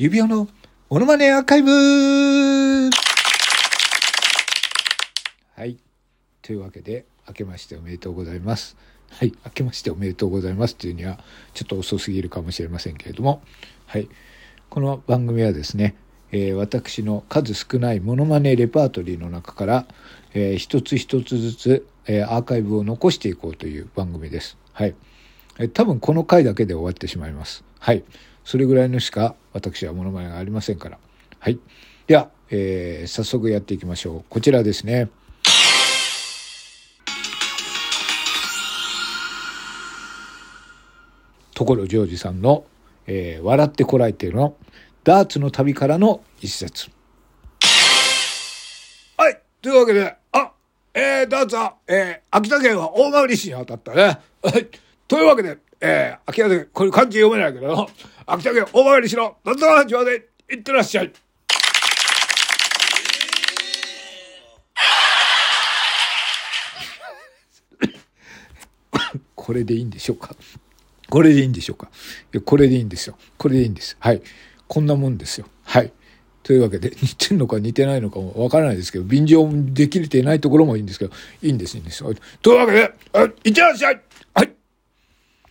指輪のモノマネアーカイブはい。というわけで、明けましておめでとうございます。はい。明けましておめでとうございますっていうには、ちょっと遅すぎるかもしれませんけれども、はい。この番組はですね、えー、私の数少ないモノマネレパートリーの中から、えー、一つ一つずつ、えー、アーカイブを残していこうという番組です。はい。えー、多分この回だけで終わってしまいます。はい。それぐらいのしか私はモノマネがありませんから。はい。では、えー、早速やっていきましょう。こちらですね。所ジョージさんの、えー、笑ってこらえてのダーツの旅からの一節。はい。というわけで、あ、えー、ダーツは、えー、秋田県は大曲市に当たったね。はい。というわけで、えー、秋田県、これ漢字読めないけど、秋田県大曲市の夏の八まで行ってらっしゃい。これでいいんでしょうか？これでいいんでしょうか？いや、これでいいんですよ。これでいいんです。はい。こんなもんですよ。はい。というわけで、似てんのか似てないのかもわからないですけど、便乗できれていないところもいいんですけど、いいんです、いいんです。というわけで、いってらっしゃい